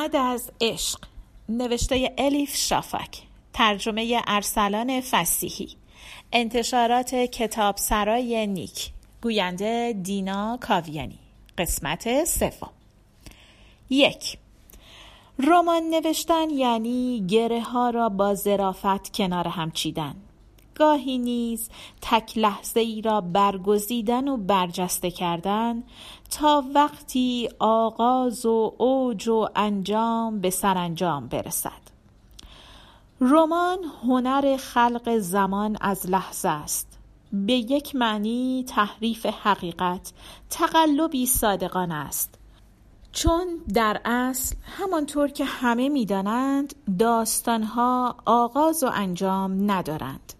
بعد از عشق نوشته الیف شافک ترجمه ارسلان فسیحی انتشارات کتاب سرای نیک گوینده دینا کاویانی قسمت سوم. یک رمان نوشتن یعنی گره ها را با ظرافت کنار هم چیدن. گاهی نیز تک لحظه ای را برگزیدن و برجسته کردن تا وقتی آغاز و اوج و انجام به سرانجام برسد. رمان هنر خلق زمان از لحظه است. به یک معنی تحریف حقیقت تقلبی صادقانه است. چون در اصل همانطور که همه می‌دانند داستانها آغاز و انجام ندارند.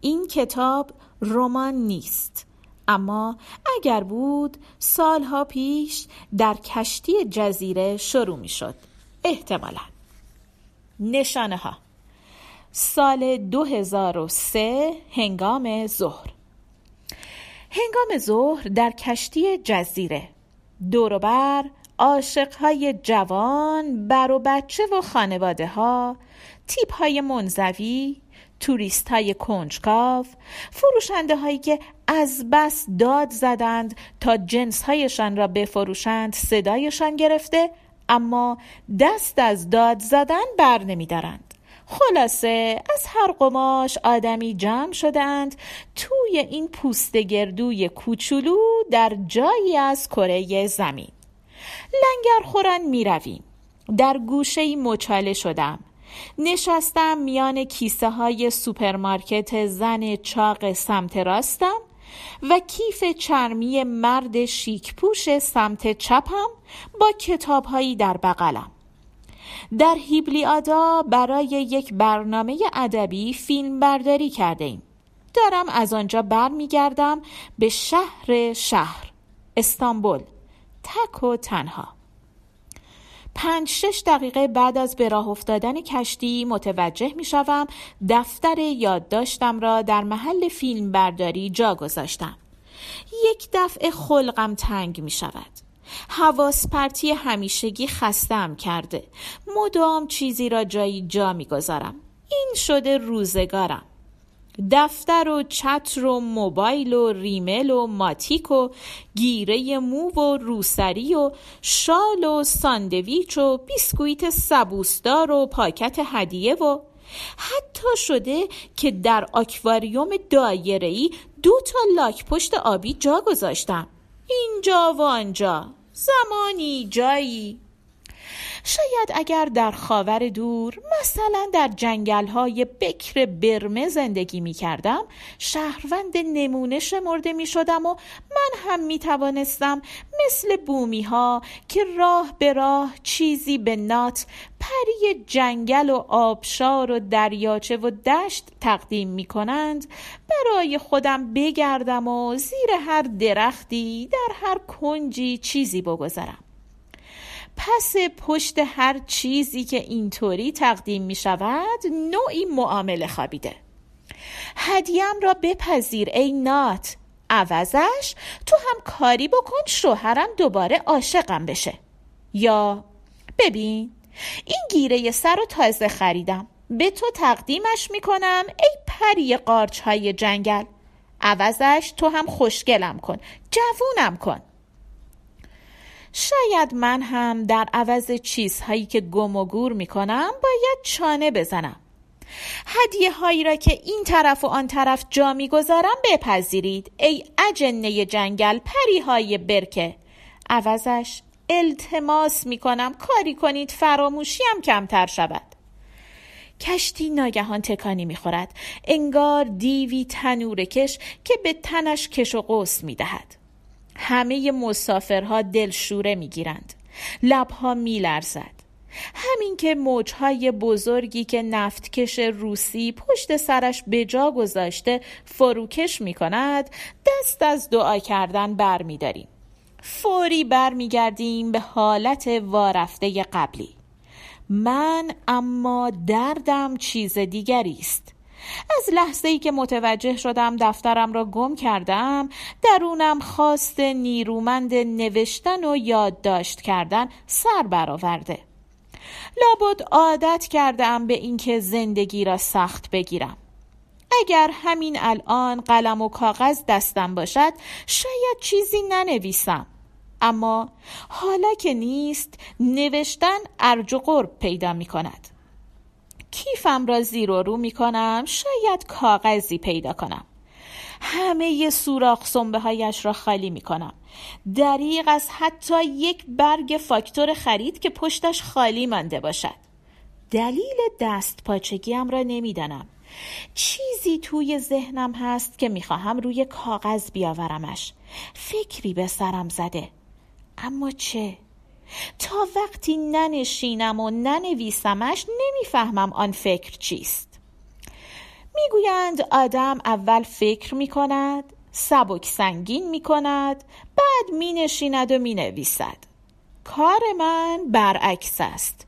این کتاب رمان نیست. اما اگر بود سالها پیش در کشتی جزیره شروع می شد احتمالا نشانه ها سال 2003 هنگام ظهر. هنگام ظهر در کشتی جزیره. دوروبر عاشقهای جوان بر و بچه و خانواده ها تیپ های منزوی توریست های کنجکاو فروشنده هایی که از بس داد زدند تا جنس هایشان را بفروشند صدایشان گرفته اما دست از داد زدن بر نمی دارند. خلاصه از هر قماش آدمی جمع شدند توی این پوست گردوی کوچولو در جایی از کره زمین لنگر خورن می رویم. در گوشه مچاله شدم نشستم میان کیسه های سوپرمارکت زن چاق سمت راستم و کیف چرمی مرد شیک پوش سمت چپم با کتاب هایی در بغلم در هیبلیادا برای یک برنامه ادبی فیلم برداری کرده ایم. دارم از آنجا برمیگردم به شهر شهر استانبول تک و تنها پنج شش دقیقه بعد از به راه افتادن کشتی متوجه می شوم دفتر یادداشتم را در محل فیلم برداری جا گذاشتم. یک دفعه خلقم تنگ می شود. حواس پرتی همیشگی خستم کرده. مدام چیزی را جایی جا می گذارم. این شده روزگارم. دفتر و چتر و موبایل و ریمل و ماتیک و گیره مو و روسری و شال و ساندویچ و بیسکویت سبوسدار و پاکت هدیه و حتی شده که در آکواریوم دایره‌ای دو تا لاک پشت آبی جا گذاشتم. اینجا و آنجا. زمانی جایی. شاید اگر در خاور دور مثلا در جنگل های بکر برمه زندگی می کردم شهروند نمونه شمرده می شدم و من هم می توانستم مثل بومی ها که راه به راه چیزی به نات پری جنگل و آبشار و دریاچه و دشت تقدیم می کنند برای خودم بگردم و زیر هر درختی در هر کنجی چیزی بگذارم. پس پشت هر چیزی که اینطوری تقدیم می شود نوعی معامله خوابیده. هدیم را بپذیر ای نات. عوضش تو هم کاری بکن شوهرم دوباره عاشقم بشه. یا ببین این گیره سر رو تازه خریدم. به تو تقدیمش می‌کنم ای پری قارچ های جنگل. عوضش تو هم خوشگلم کن جوونم کن. شاید من هم در عوض چیزهایی که گم و گور می کنم باید چانه بزنم. هدیه هایی را که این طرف و آن طرف جا می‌گذارم بپذیرید. ای اجنه جنگل پری های برکه. عوضش التماس می کنم کاری کنید فراموشیم کمتر شود. کشتی ناگهان تکانی می‌خورد. انگار دیوی تنور کش که به تنش کش و قوس می‌دهد. همه مسافرها دلشوره می‌گیرند. لبها میلرزد. همین که موجهای بزرگی که نفتکش روسی پشت سرش به جا گذاشته فروکش می کند دست از دعا کردن بر می داریم. فوری برمیگردیم به حالت وارفته قبلی. من اما دردم چیز دیگری است. از لحظه ای که متوجه شدم دفترم را گم کردم درونم خواست نیرومند نوشتن و یادداشت کردن سر برآورده. لابد عادت کردم به اینکه زندگی را سخت بگیرم. اگر همین الان قلم و کاغذ دستم باشد شاید چیزی ننویسم. اما حالا که نیست نوشتن ارج و قرب پیدا می کند کیفم را زیر و رو می کنم شاید کاغذی پیدا کنم. همه سوراخ سنبه هایش را خالی می کنم دریغ از حتی یک برگ فاکتور خرید که پشتش خالی مانده باشد. دلیل دست پاچگیم را نمی‌دانم. چیزی توی ذهنم هست که می‌خواهم روی کاغذ بیاورمش. فکری به سرم زده. اما چه؟ تا وقتی ننشینم و ننویسمش نمی‌فهمم آن فکر چیست. می‌گویند آدم اول فکر می‌کند سبک سنگین می‌کند بعد مینشیند و می‌نویسد. کار من برعکس است.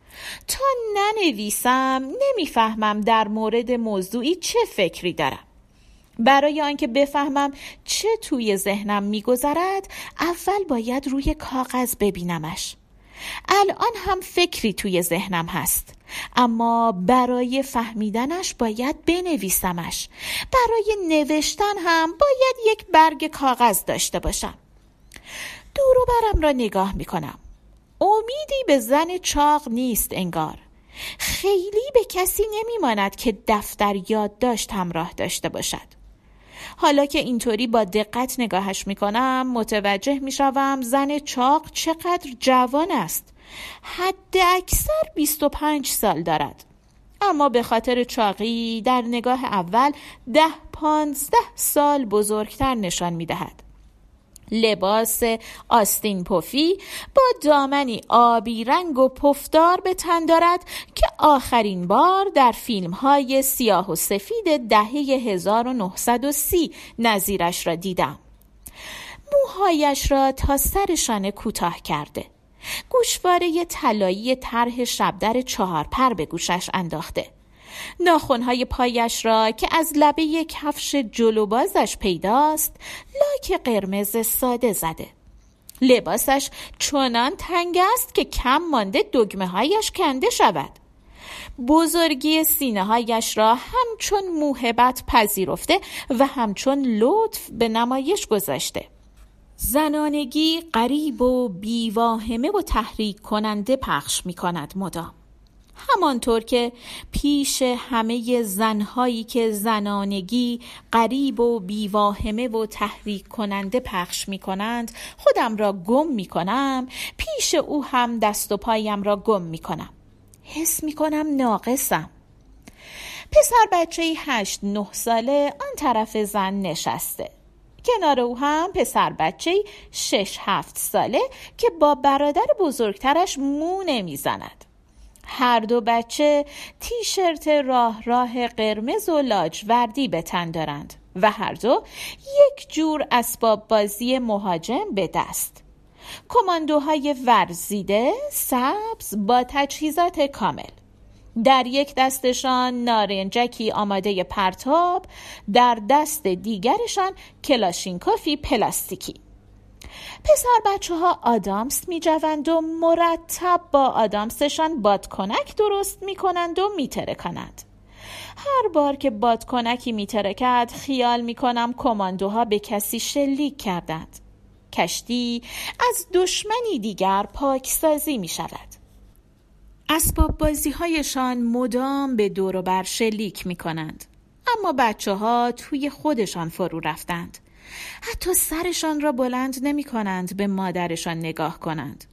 تا ننویسم نمی‌فهمم در مورد موضوعی چه فکری دارم. برای آنکه بفهمم چه توی ذهنم میگذرد اول باید روی کاغذ ببینمش. الان هم فکری توی ذهنم هست. اما برای فهمیدنش باید بنویسمش. برای نوشتن هم باید یک برگ کاغذ داشته باشم. دورو برم را نگاه می‌کنم. امیدی به زن چاق نیست انگار. خیلی به کسی نمیماند که دفتر یادداشت همراه داشته باشد. حالا که اینطوری با دقت نگاهش می‌کنم متوجه می‌شوم زن چاق چقدر جوان است. حد اکثر 25 سال دارد. اما به خاطر چاقی در نگاه اول ده پانزده سال بزرگتر نشان می‌دهد. لباس آستین پفی با دامنی آبی رنگ و پفدار به تن دارد که آخرین بار در فیلم های سیاه و سفید دهه 1930 نظیرش را دیدم. موهایش را تا سر کوتاه کرده. گوشواره طلایی طرح شبدر چهار پر به گوشش انداخته. ناخونهای پایش را که از لبه کفش جلوبازش پیداست لاک قرمز ساده زده. لباسش چنان تنگ است که کم مانده دگمه هایش کنده شود. بزرگی سینه هایش را همچون موهبت پذیرفته و همچون لطف به نمایش گذاشته. زنانگی قریب و بیواهمه و تحریک کننده پخش می کند مدام. همانطور که پیش همه زنهایی که زنانگی قریب و بیواهمه و تحریک کننده پخش می کنند خودم را گم می کنم پیش او هم دست و پایم را گم می کنم حس می کنم ناقصم. پسر بچه هشت نه ساله آن طرف زن نشسته. کنار او هم پسر بچه شش هفت ساله که با برادر بزرگترش مو نمی‌زند. هر دو بچه تیشرت راه راه قرمز و لاجوردی به تن دارند و هر دو یک جور اسباب بازی مهاجم به دست. کماندوهای ورزیده سبز با تجهیزات کامل. در یک دستشان نارنجکی آماده پرتاب در دست دیگرشان کلاشینکوفی پلاستیکی. پسر بچه ها آدامس می جوند و مرتب با آدامسشان بادکنک درست می کنند و می ترکند. هر بار که بادکنکی می ترکد خیال می کنم کماندوها به کسی شلیک کردند. کشتی از دشمنی دیگر پاکسازی می شود. اسباب بازی هایشان مدام به دور و بر شلیک می کنند. اما بچه ها توی خودشان فرو رفتند. حتی سرشان را بلند نمی کنند به مادرشان نگاه کنند.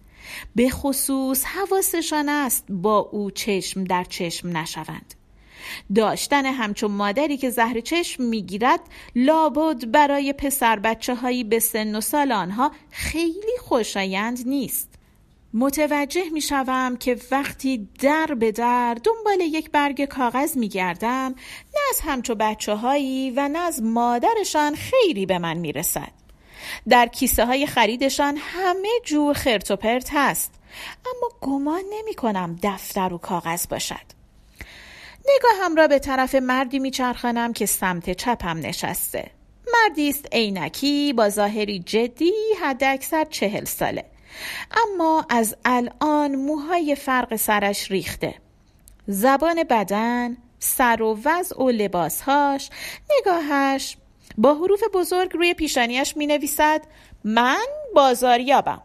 به خصوص حواسشان است با او چشم در چشم نشوند. داشتن همچون مادری که زهر چشم می‌گیرد لابد برای پسر بچه هایی به سن و سال آنها خیلی خوشایند نیست. متوجه می شوم که وقتی در به در دنبال یک برگ کاغذ می گردم نه از همچو بچه هایی و نه از مادرشان خیری به من می رسد. در کیسه های خریدشان همه جور خرت و پرت هست اما گمان نمی کنم دفتر و کاغذ باشد. نگاهم را به طرف مردی میچرخانم که سمت چپم نشسته. مردی است عینکی با ظاهری جدی حد اکثر چهل ساله. اما از الان موهای فرق سرش ریخته. زبان بدن سر و وضع و لباسهاش نگاهش. با حروف بزرگ روی پیشانیش می نویسد من بازاریابم.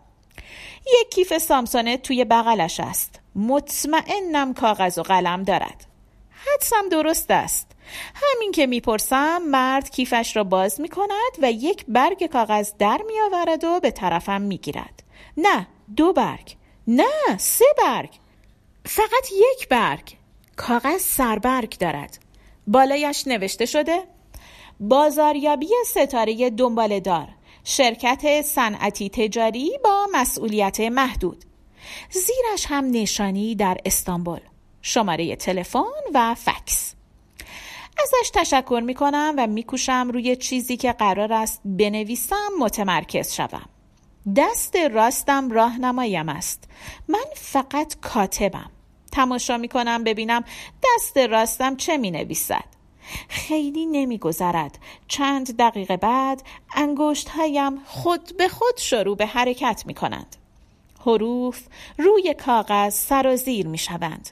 یک کیف سامسونت توی بغلش است. مطمئنم کاغذ و قلم دارد. حدسم درست است. همین که می‌پرسم مرد کیفش را باز می کند و یک برگ کاغذ در می آورد و به طرفم می گیرد. نه دو برگ. نه سه برگ. فقط یک برگ. کاغذ سربرگ دارد. بالایش نوشته شده بازاریابی ستاره دار. شرکت صنعتی تجاری با مسئولیت محدود. زیرش هم نشانی در استانبول. شماره تلفن و فکس. ازش تشکر می کنم و میکوشم روی چیزی که قرار است بنویسم متمرکز شوم. دست راستم راهنمایم است. من فقط کاتبم. تماشا می کنم ببینم دست راستم چه می نویسد خیلی نمی گذرد. چند دقیقه بعد انگشت هایم خود به خود شروع به حرکت می کنند حروف روی کاغذ سرازیر می شوند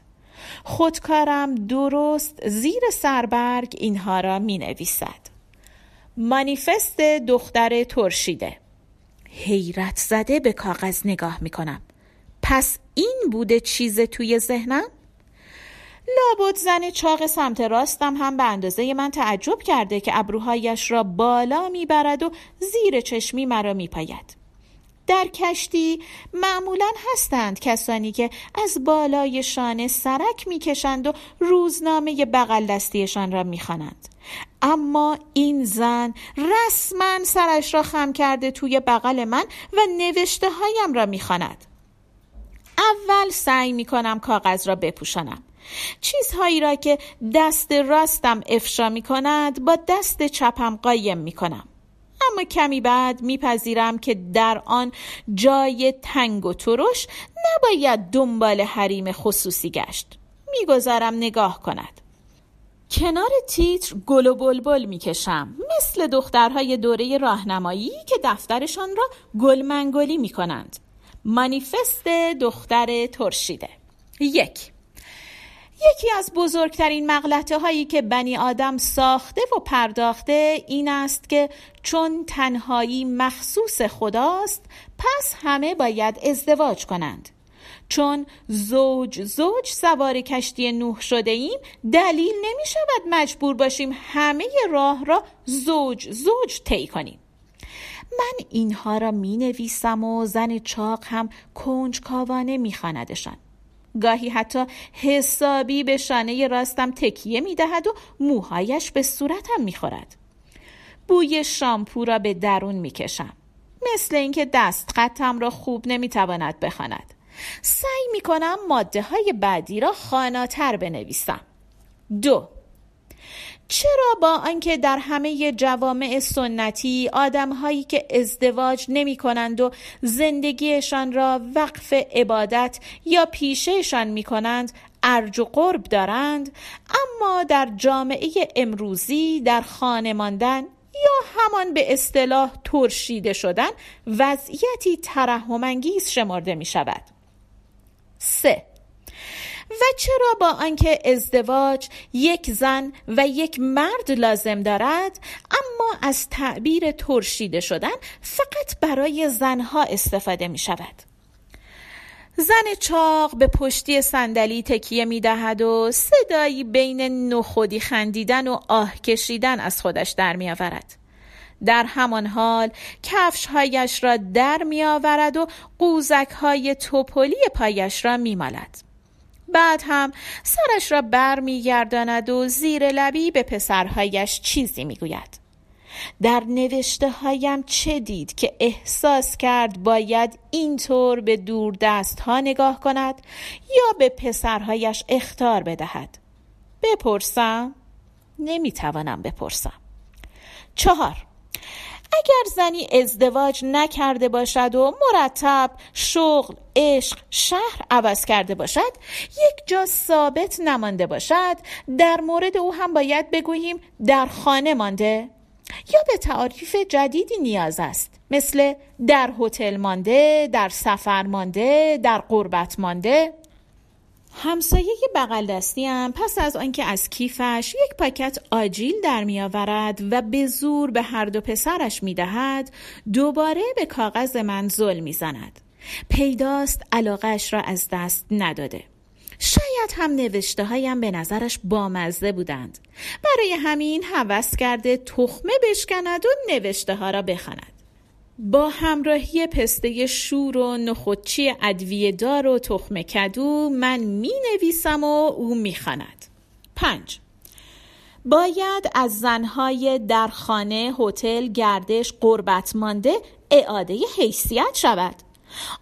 خودکارم درست زیر سربرگ اینها را می نویسد مانیفست دختر ترشیده. حیرت زده به کاغذ نگاه می کنم پس این بوده چیز توی ذهنم؟ لابد زن چاق سمت راستم هم به اندازه من تعجب کرده که ابروهایش را بالا می‌برد و زیر چشمی مرا میپاید. در کشتی معمولا هستند کسانی که از بالای شانه سرک می‌کشند و روزنامه بغل دستیشان را می‌خوانند. اما این زن رسما سرش را خم کرده توی بغل من و نوشته هایم را می‌خواند. اول سعی می‌کنم کاغذ را بپوشانم. چیزهایی را که دست راستم افشا می کند با دست چپم قایم می کنم اما کمی بعد میپذیرم که در آن جای تنگ و ترش نباید دنبال حریم خصوصی گشت. می‌گذارم نگاه کند. کنار تیتر گل و بلبل می‌کشم مثل دخترهای دوره راهنمایی که دفترشان را گلمنگلی می‌کنند. مانیفست دختر ترشیده. یک. یکی از بزرگترین مغلطه هایی که بنی آدم ساخته و پرداخته این است که چون تنهایی مخصوص خداست پس همه باید ازدواج کنند. چون زوج زوج سوار کشتی نوح شده ایم دلیل نمی شود مجبور باشیم همه راه را زوج زوج طی کنیم من اینها را می نویسم و زن چاق هم کنجکاوانه می خاندشان. گاهی حتی حسابی به شانه راستم تکیه می دهد و موهایش به صورتم می خورد. بوی شامپو را به درون می کشم. مثل اینکه دست خطم را خوب نمی تواند بخواند. سعی می کنم ماده های بعدی را خاناتر بنویسم. دو چرا با آنکه در همه جوامع سنتی آدمهایی که ازدواج نمی کنند و زندگیشان را وقف عبادت یا پیشهشان می کنند ارج و قرب دارند اما در جامعه امروزی در خانه ماندن یا همان به اصطلاح ترشیده شدن وضعیتی ترحمانگیز شمرده می شود. 3. و چرا با آنکه ازدواج یک زن و یک مرد لازم دارد اما از تعبیر ترشیده شدن فقط برای زنها استفاده می شود زن چاق به پشتی صندلی تکیه می دهد و صدایی بین نخودی خندیدن و آه کشیدن از خودش در می آورد. در همان حال کفشهایش را در می آورد و قوزک های توپلی پایش را می مالد. بعد هم سرش را بر می گرداند و زیر لبی به پسرهایش چیزی می گوید. در نوشته هایم چه دید که احساس کرد باید اینطور به دور دست ها نگاه کند یا به پسرهایش اختار بدهد بپرسم نمی‌توانم بپرسم چهار اگر زنی ازدواج نکرده باشد و مرتب شغل عشق شهر عوض کرده باشد یک جا ثابت نمانده باشد در مورد او هم باید بگوییم در خانه مانده. یا به تعاریف جدیدی نیاز است مثل در هتل مانده، در سفر مانده، در قربت مانده. همسایه بغل دستی هم پس از آنکه از کیفش یک پاکت آجیل در می آورد و به زور به هر دو پسرش می دهد دوباره به کاغذ من ظلم می زند. پیداست علاقش را از دست نداده. شاید هم نوشته هایم به نظرش بامزه بودند. برای همین هوس کرده تخمه بشکند و نوشته ها را بخواند. با همراهی پسته شور و نخودچی ادویه دار و تخم کدو من می نویسم و او می خاند. پنج باید از زنهای در خانه، هتل، گردش، قربت مانده اعاده حیثیت شود.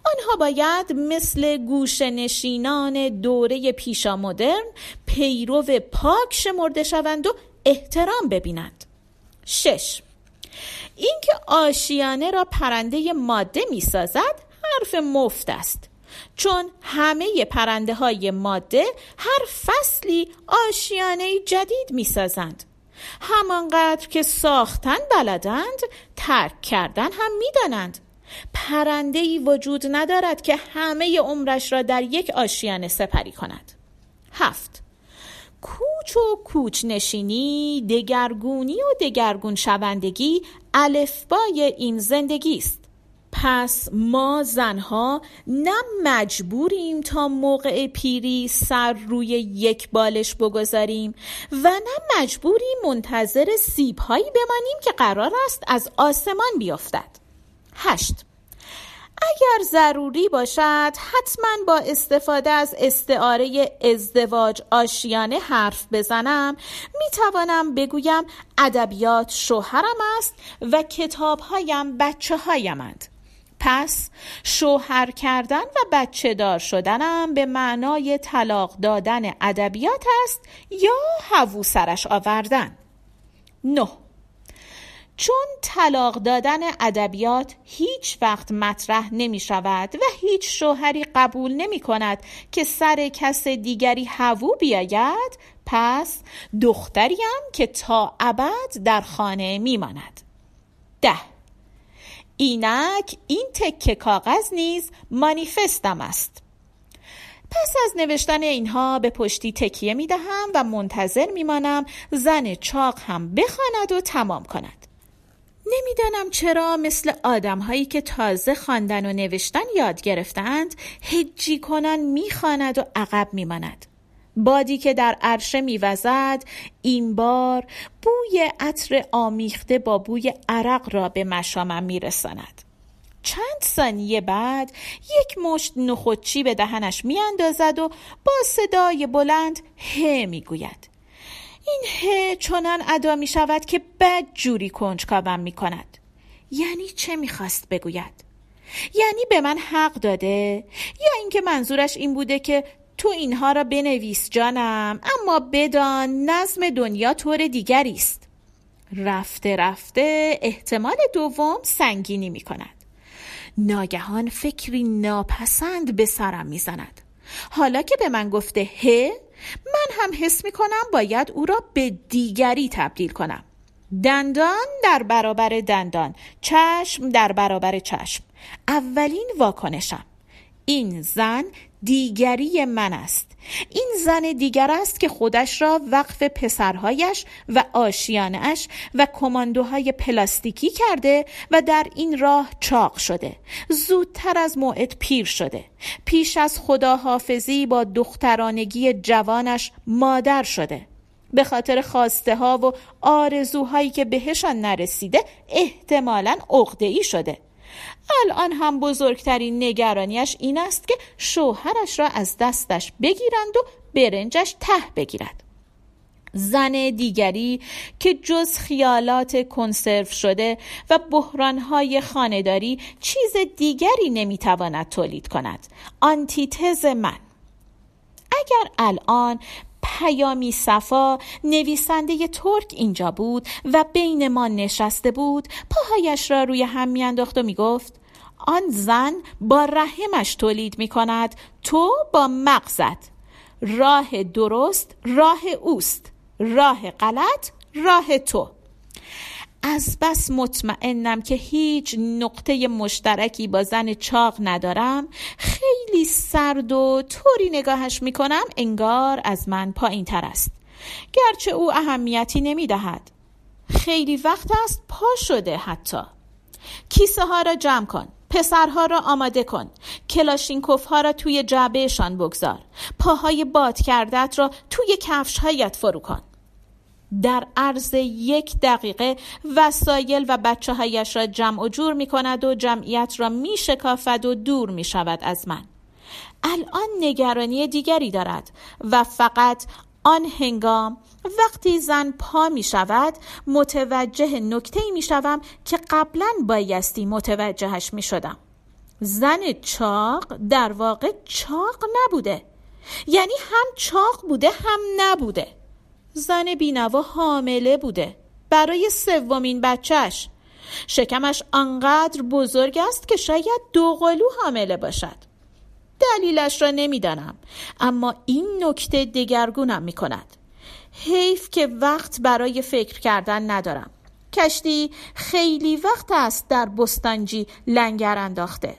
آنها باید مثل گوش نشینان دوره پیشا مدرن پیرو پاک شمرده شوند و احترام ببینند. شش اینکه آشیانه را پرنده ماده می سازد حرف مفت است. چون همه پرنده های ماده هر فصلی آشیانه جدید می سازند همانقدر که ساختن بلدند ترک کردن هم می دانند پرنده ای وجود ندارد که همه عمرش را در یک آشیانه سپری کند. هفت. کوچ و کوچ نشینی دگرگونی و دگرگون شوندگی الفبای این زندگی است. پس ما زنها نه مجبوریم تا موقع پیری سر روی یک بالش بگذاریم و نه مجبوریم منتظر سیبهایی بمانیم که قرار است از آسمان بیفتد. هشت. اگر ضروری باشد حتما با استفاده از استعاره ازدواج آشیانه حرف بزنم. می توانم بگویم ادبیات شوهرم است و کتابهایم بچه هایمند پس شوهر کردن و بچه دار شدنم به معنای طلاق دادن ادبیات است یا هوو سرش آوردن؟ نه. چون طلاق دادن ادبیات هیچ وقت مطرح نمی شود و هیچ شوهری قبول نمی کند که سر کس دیگری هوو بیاید پس دختریم که تا ابد در خانه می ماند. ده. اینک این تکه کاغذ نیز مانیفستم است. پس از نوشتن اینها به پشتی تکیه می دهم و منتظر می مانم زن چاق هم بخواند و تمام کند. نمی‌دانم چرا مثل آدم هایی که تازه خواندن و نوشتن یاد گرفتند هجی کنن می‌خواند و عقب میماند. بادی که در عرشه میوزد این بار بوی عطر آمیخته با بوی عرق را به مشامم میرساند. چند ثانیه بعد یک مشت نخودچی به دهنش میاندازد و با صدای بلند ه می‌گوید. این ه چنان ادا می شود که بد جوری کنجکاوم می کند. یعنی چه می‌خواست بگوید؟ یعنی به من حق داده؟ یا اینکه منظورش این بوده که تو اینها را بنویس جانم اما بدان نظم دنیا طور دیگری است. رفته رفته احتمال دوم سنگینی می کند. ناگهان فکری ناپسند به سرم می‌زند حالا که به من گفته ه من هم حس می کنم باید او را به دیگری تبدیل کنم. دندان در برابر دندان چشم در برابر چشم. اولین واکنشم. این زن دیگری من است. این زن دیگر است که خودش را وقف پسرهایش و آشیانش و کماندوهای پلاستیکی کرده و در این راه چاق شده. زودتر از موعد پیر شده. پیش از خداحافظی با دخترانگی جوانش مادر شده. به خاطر خواسته ها و آرزوهایی که بهشان نرسیده احتمالا ای شده. الان هم بزرگترین نگرانیش این است که شوهرش را از دستش بگیرند و برنجش ته بگیرد. زن دیگری که جز خیالات کنسرو شده و بحرانهای خانداری چیز دیگری نمی‌تواند تولید کند. آنتیتز من. اگر الان پیامی صفا نویسنده ترک اینجا بود و بین ما نشسته بود. پاهایش را روی هم میانداخت و می‌گفت آن زن با رحمش تولید می کند تو با مغزت. راه درست راه اوست راه غلط راه تو. از بس مطمئنم که هیچ نقطه مشترکی با زن چاق ندارم. خیلی سرد و طوری نگاهش می‌کنم انگار از من پایین تر است. گرچه او اهمیتی نمی‌دهد. خیلی وقت است پا شده حتی. کیسه ها را جمع کن پسرها را آماده کن کلاشینکوف ها را توی جعبهشان بگذار. پاهای باد کردت را توی کفش هایت فرو کن. در عرض یک دقیقه وسایل و بچه هایش را جمع و جور می کند و جمعیت را می شکافد و دور می شود از من. الان نگرانی دیگری دارد و فقط آن هنگام وقتی زن پا می شود متوجه نکته می شوم که قبلا بایستی متوجهش می شدم. زن چاق در واقع چاق نبوده. یعنی هم چاق بوده هم نبوده. زن بینوا حامله بوده. برای سومین بچهش شکمش آنقدر بزرگ است که شاید دو قلو حامله باشد. دلیلش را نمی‌دانم. اما این نکته دگرگونم می کند حیف که وقت برای فکر کردن ندارم. کشتی خیلی وقت است در بستانجی لنگر انداخته.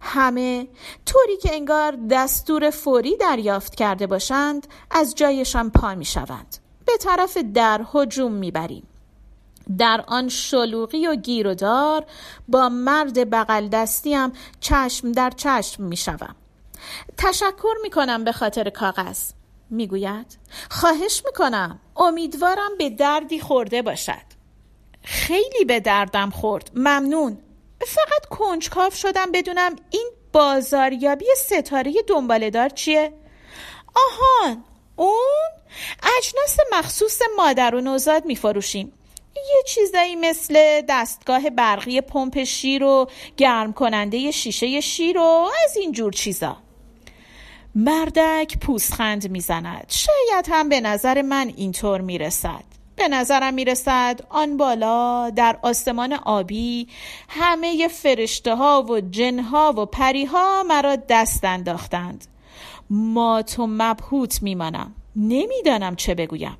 همه طوری که انگار دستور فوری دریافت کرده باشند از جایشان پا می شوند به طرف در هجوم می بریم در آن شلوغی و گیر و دار با مرد بغل دستیم چشم در چشم می شوم. تشکر می کنم به خاطر کاغذ. می‌گوید خواهش می‌کنم. امیدوارم به دردی خورده باشد. خیلی به دردم خورد. ممنون. فقط کنجکاو شدم بدونم این بازاریابی ستاره دنبالدار چیه؟ آهان اون اجناس مخصوص مادر و نوزاد میفروشیم. یه چیزایی مثل دستگاه برقی پمپ شیر و گرم کننده شیشه شیر و از این جور چیزا. مردک پوسخند می‌زند. شاید هم به نظر من اینطور می‌رسد. به نظرم می‌رسد آن بالا در آسمان آبی همه فرشته ها و جنها و پری ها مرا دست انداختند. مات و مبهوت میمانم. نمی‌دانم چه بگویم.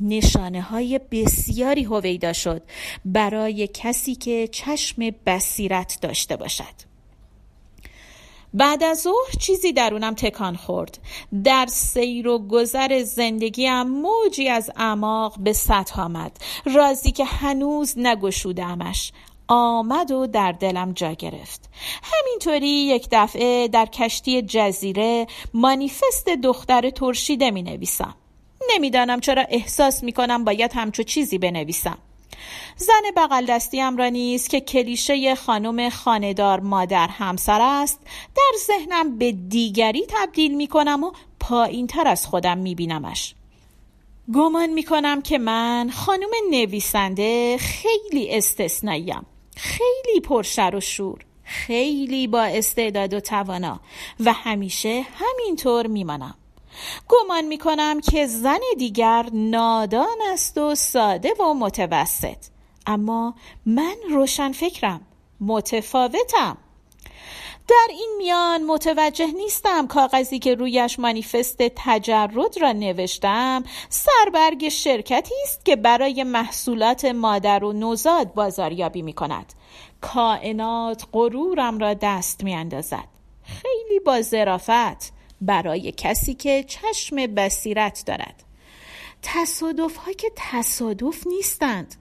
نشانه های بسیاری هویدا شد برای کسی که چشم بصیرت داشته باشد. بعد از ظهر چیزی درونم تکان خورد. در سیر و گذر زندگیم موجی از اعماق به سطح آمد. رازی که هنوز نگشودمش. آمد و در دلم جا گرفت. همینطوری یک دفعه در کشتی جزیره مانیفست دختر ترشیده می نویسم. نمی‌دانم چرا احساس می کنم باید همچو چیزی بنویسم. زن بغل دستیم را نیز که کلیشه خانم خاندار مادر همسر است. در ذهنم به دیگری تبدیل می کنم و پایین تر از خودم می بینمش. گمان می کنم که من خانم نویسنده خیلی استثنائیم خیلی پرشر و شور. خیلی با استعداد و توانا. و همیشه همینطور میمانم گمان می کنم که زن دیگر نادان است و ساده و متوسط. اما من روشن فکرم متفاوتم. در این میان متوجه نیستم کاغذی که رویش مانیفست تجرد را نوشتم سربرگ شرکتی است که برای محصولات مادر و نوزاد بازاریابی می کند کائنات غرورم را دست می اندازد خیلی با ظرافت. برای کسی که چشم بصیرت دارد. تصادف ها که تصادف نیستند.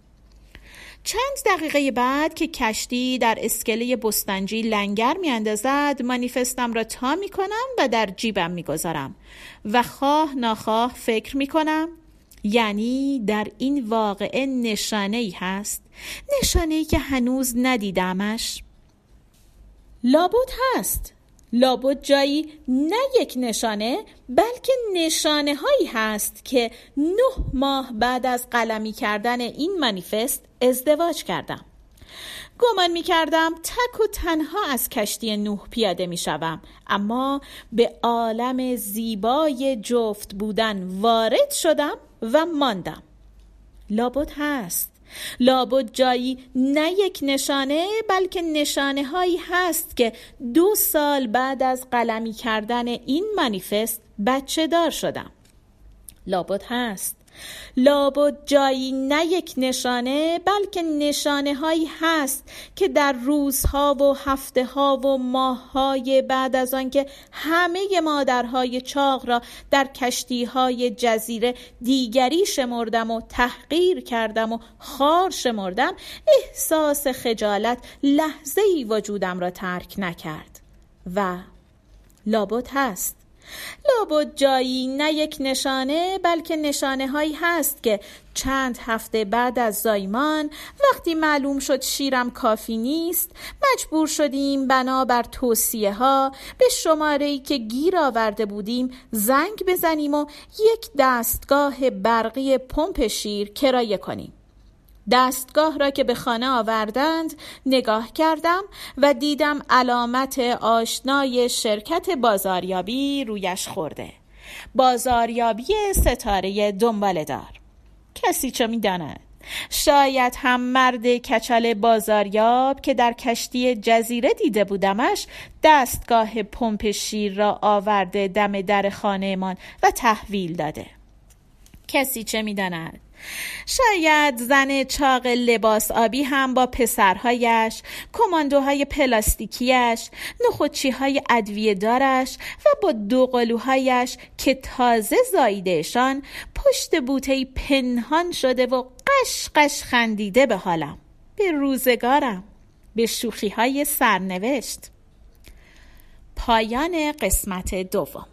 چند دقیقه بعد که کشتی در اسکله بستنجی لنگر اندازد مانیفستم را تا می کنم و در جیبم گذارم و خواه ناخواه فکر می کنم یعنی در این واقعه نشانه ای هست. نشانه ای که هنوز ندیدمش. لابد هست. لابد جایی نه یک نشانه بلکه نشانه هایی هست که نه ماه بعد از قلمی کردن این منیفست ازدواج کردم. گمان می کردم تک و تنها از کشتی نوح پیاده می شوم. اما به عالم زیبای جفت بودن وارد شدم و ماندم. لابد هست. لابد جایی نه یک نشانه بلکه نشانه هایی هست که دو سال بعد از قلمی کردن این منیفست بچه دار شدم. لابد هست. لابد جایی نه یک نشانه بلکه نشانه هایی هست که در روزها و هفته ها و ماههای بعد از آنکه همه مادرهای چاق را در کشتی های جزیره دیگری شمردم و تحقیر کردم و خار شمردم احساس خجالت لحظه ای وجودم را ترک نکرد. و لابد هست لابد جایی نه یک نشانه بلکه نشانه هایی هست که چند هفته بعد از زایمان وقتی معلوم شد شیرم کافی نیست مجبور شدیم بنابر توصیه ها به شماره ای که گیر آورده بودیم زنگ بزنیم و یک دستگاه برقی پمپ شیر کرایه کنیم. دستگاه را که به خانه آوردند نگاه کردم و دیدم علامت آشنای شرکت بازاریابی رویش خورده. بازاریابی ستاره دنباله دار. کسی چه می‌داند؟ شاید هم مرد کچل بازاریاب که در کشتی جزیره دیده بودمش دستگاه پمپ شیر را آورده دم در خانهمان و تحویل داده. کسی چه می‌داند؟ شاید زن چاق لباس آبی هم با پسرهایش کماندوهای پلاستیکیش نخوچی های ادویه دارش و با دو قلوهایش که تازه زاییدهشان پشت بوته پنهان شده و قش قش خندیده به حالم. به روزگارم. به شوخی های سرنوشت. پایان قسمت دوم.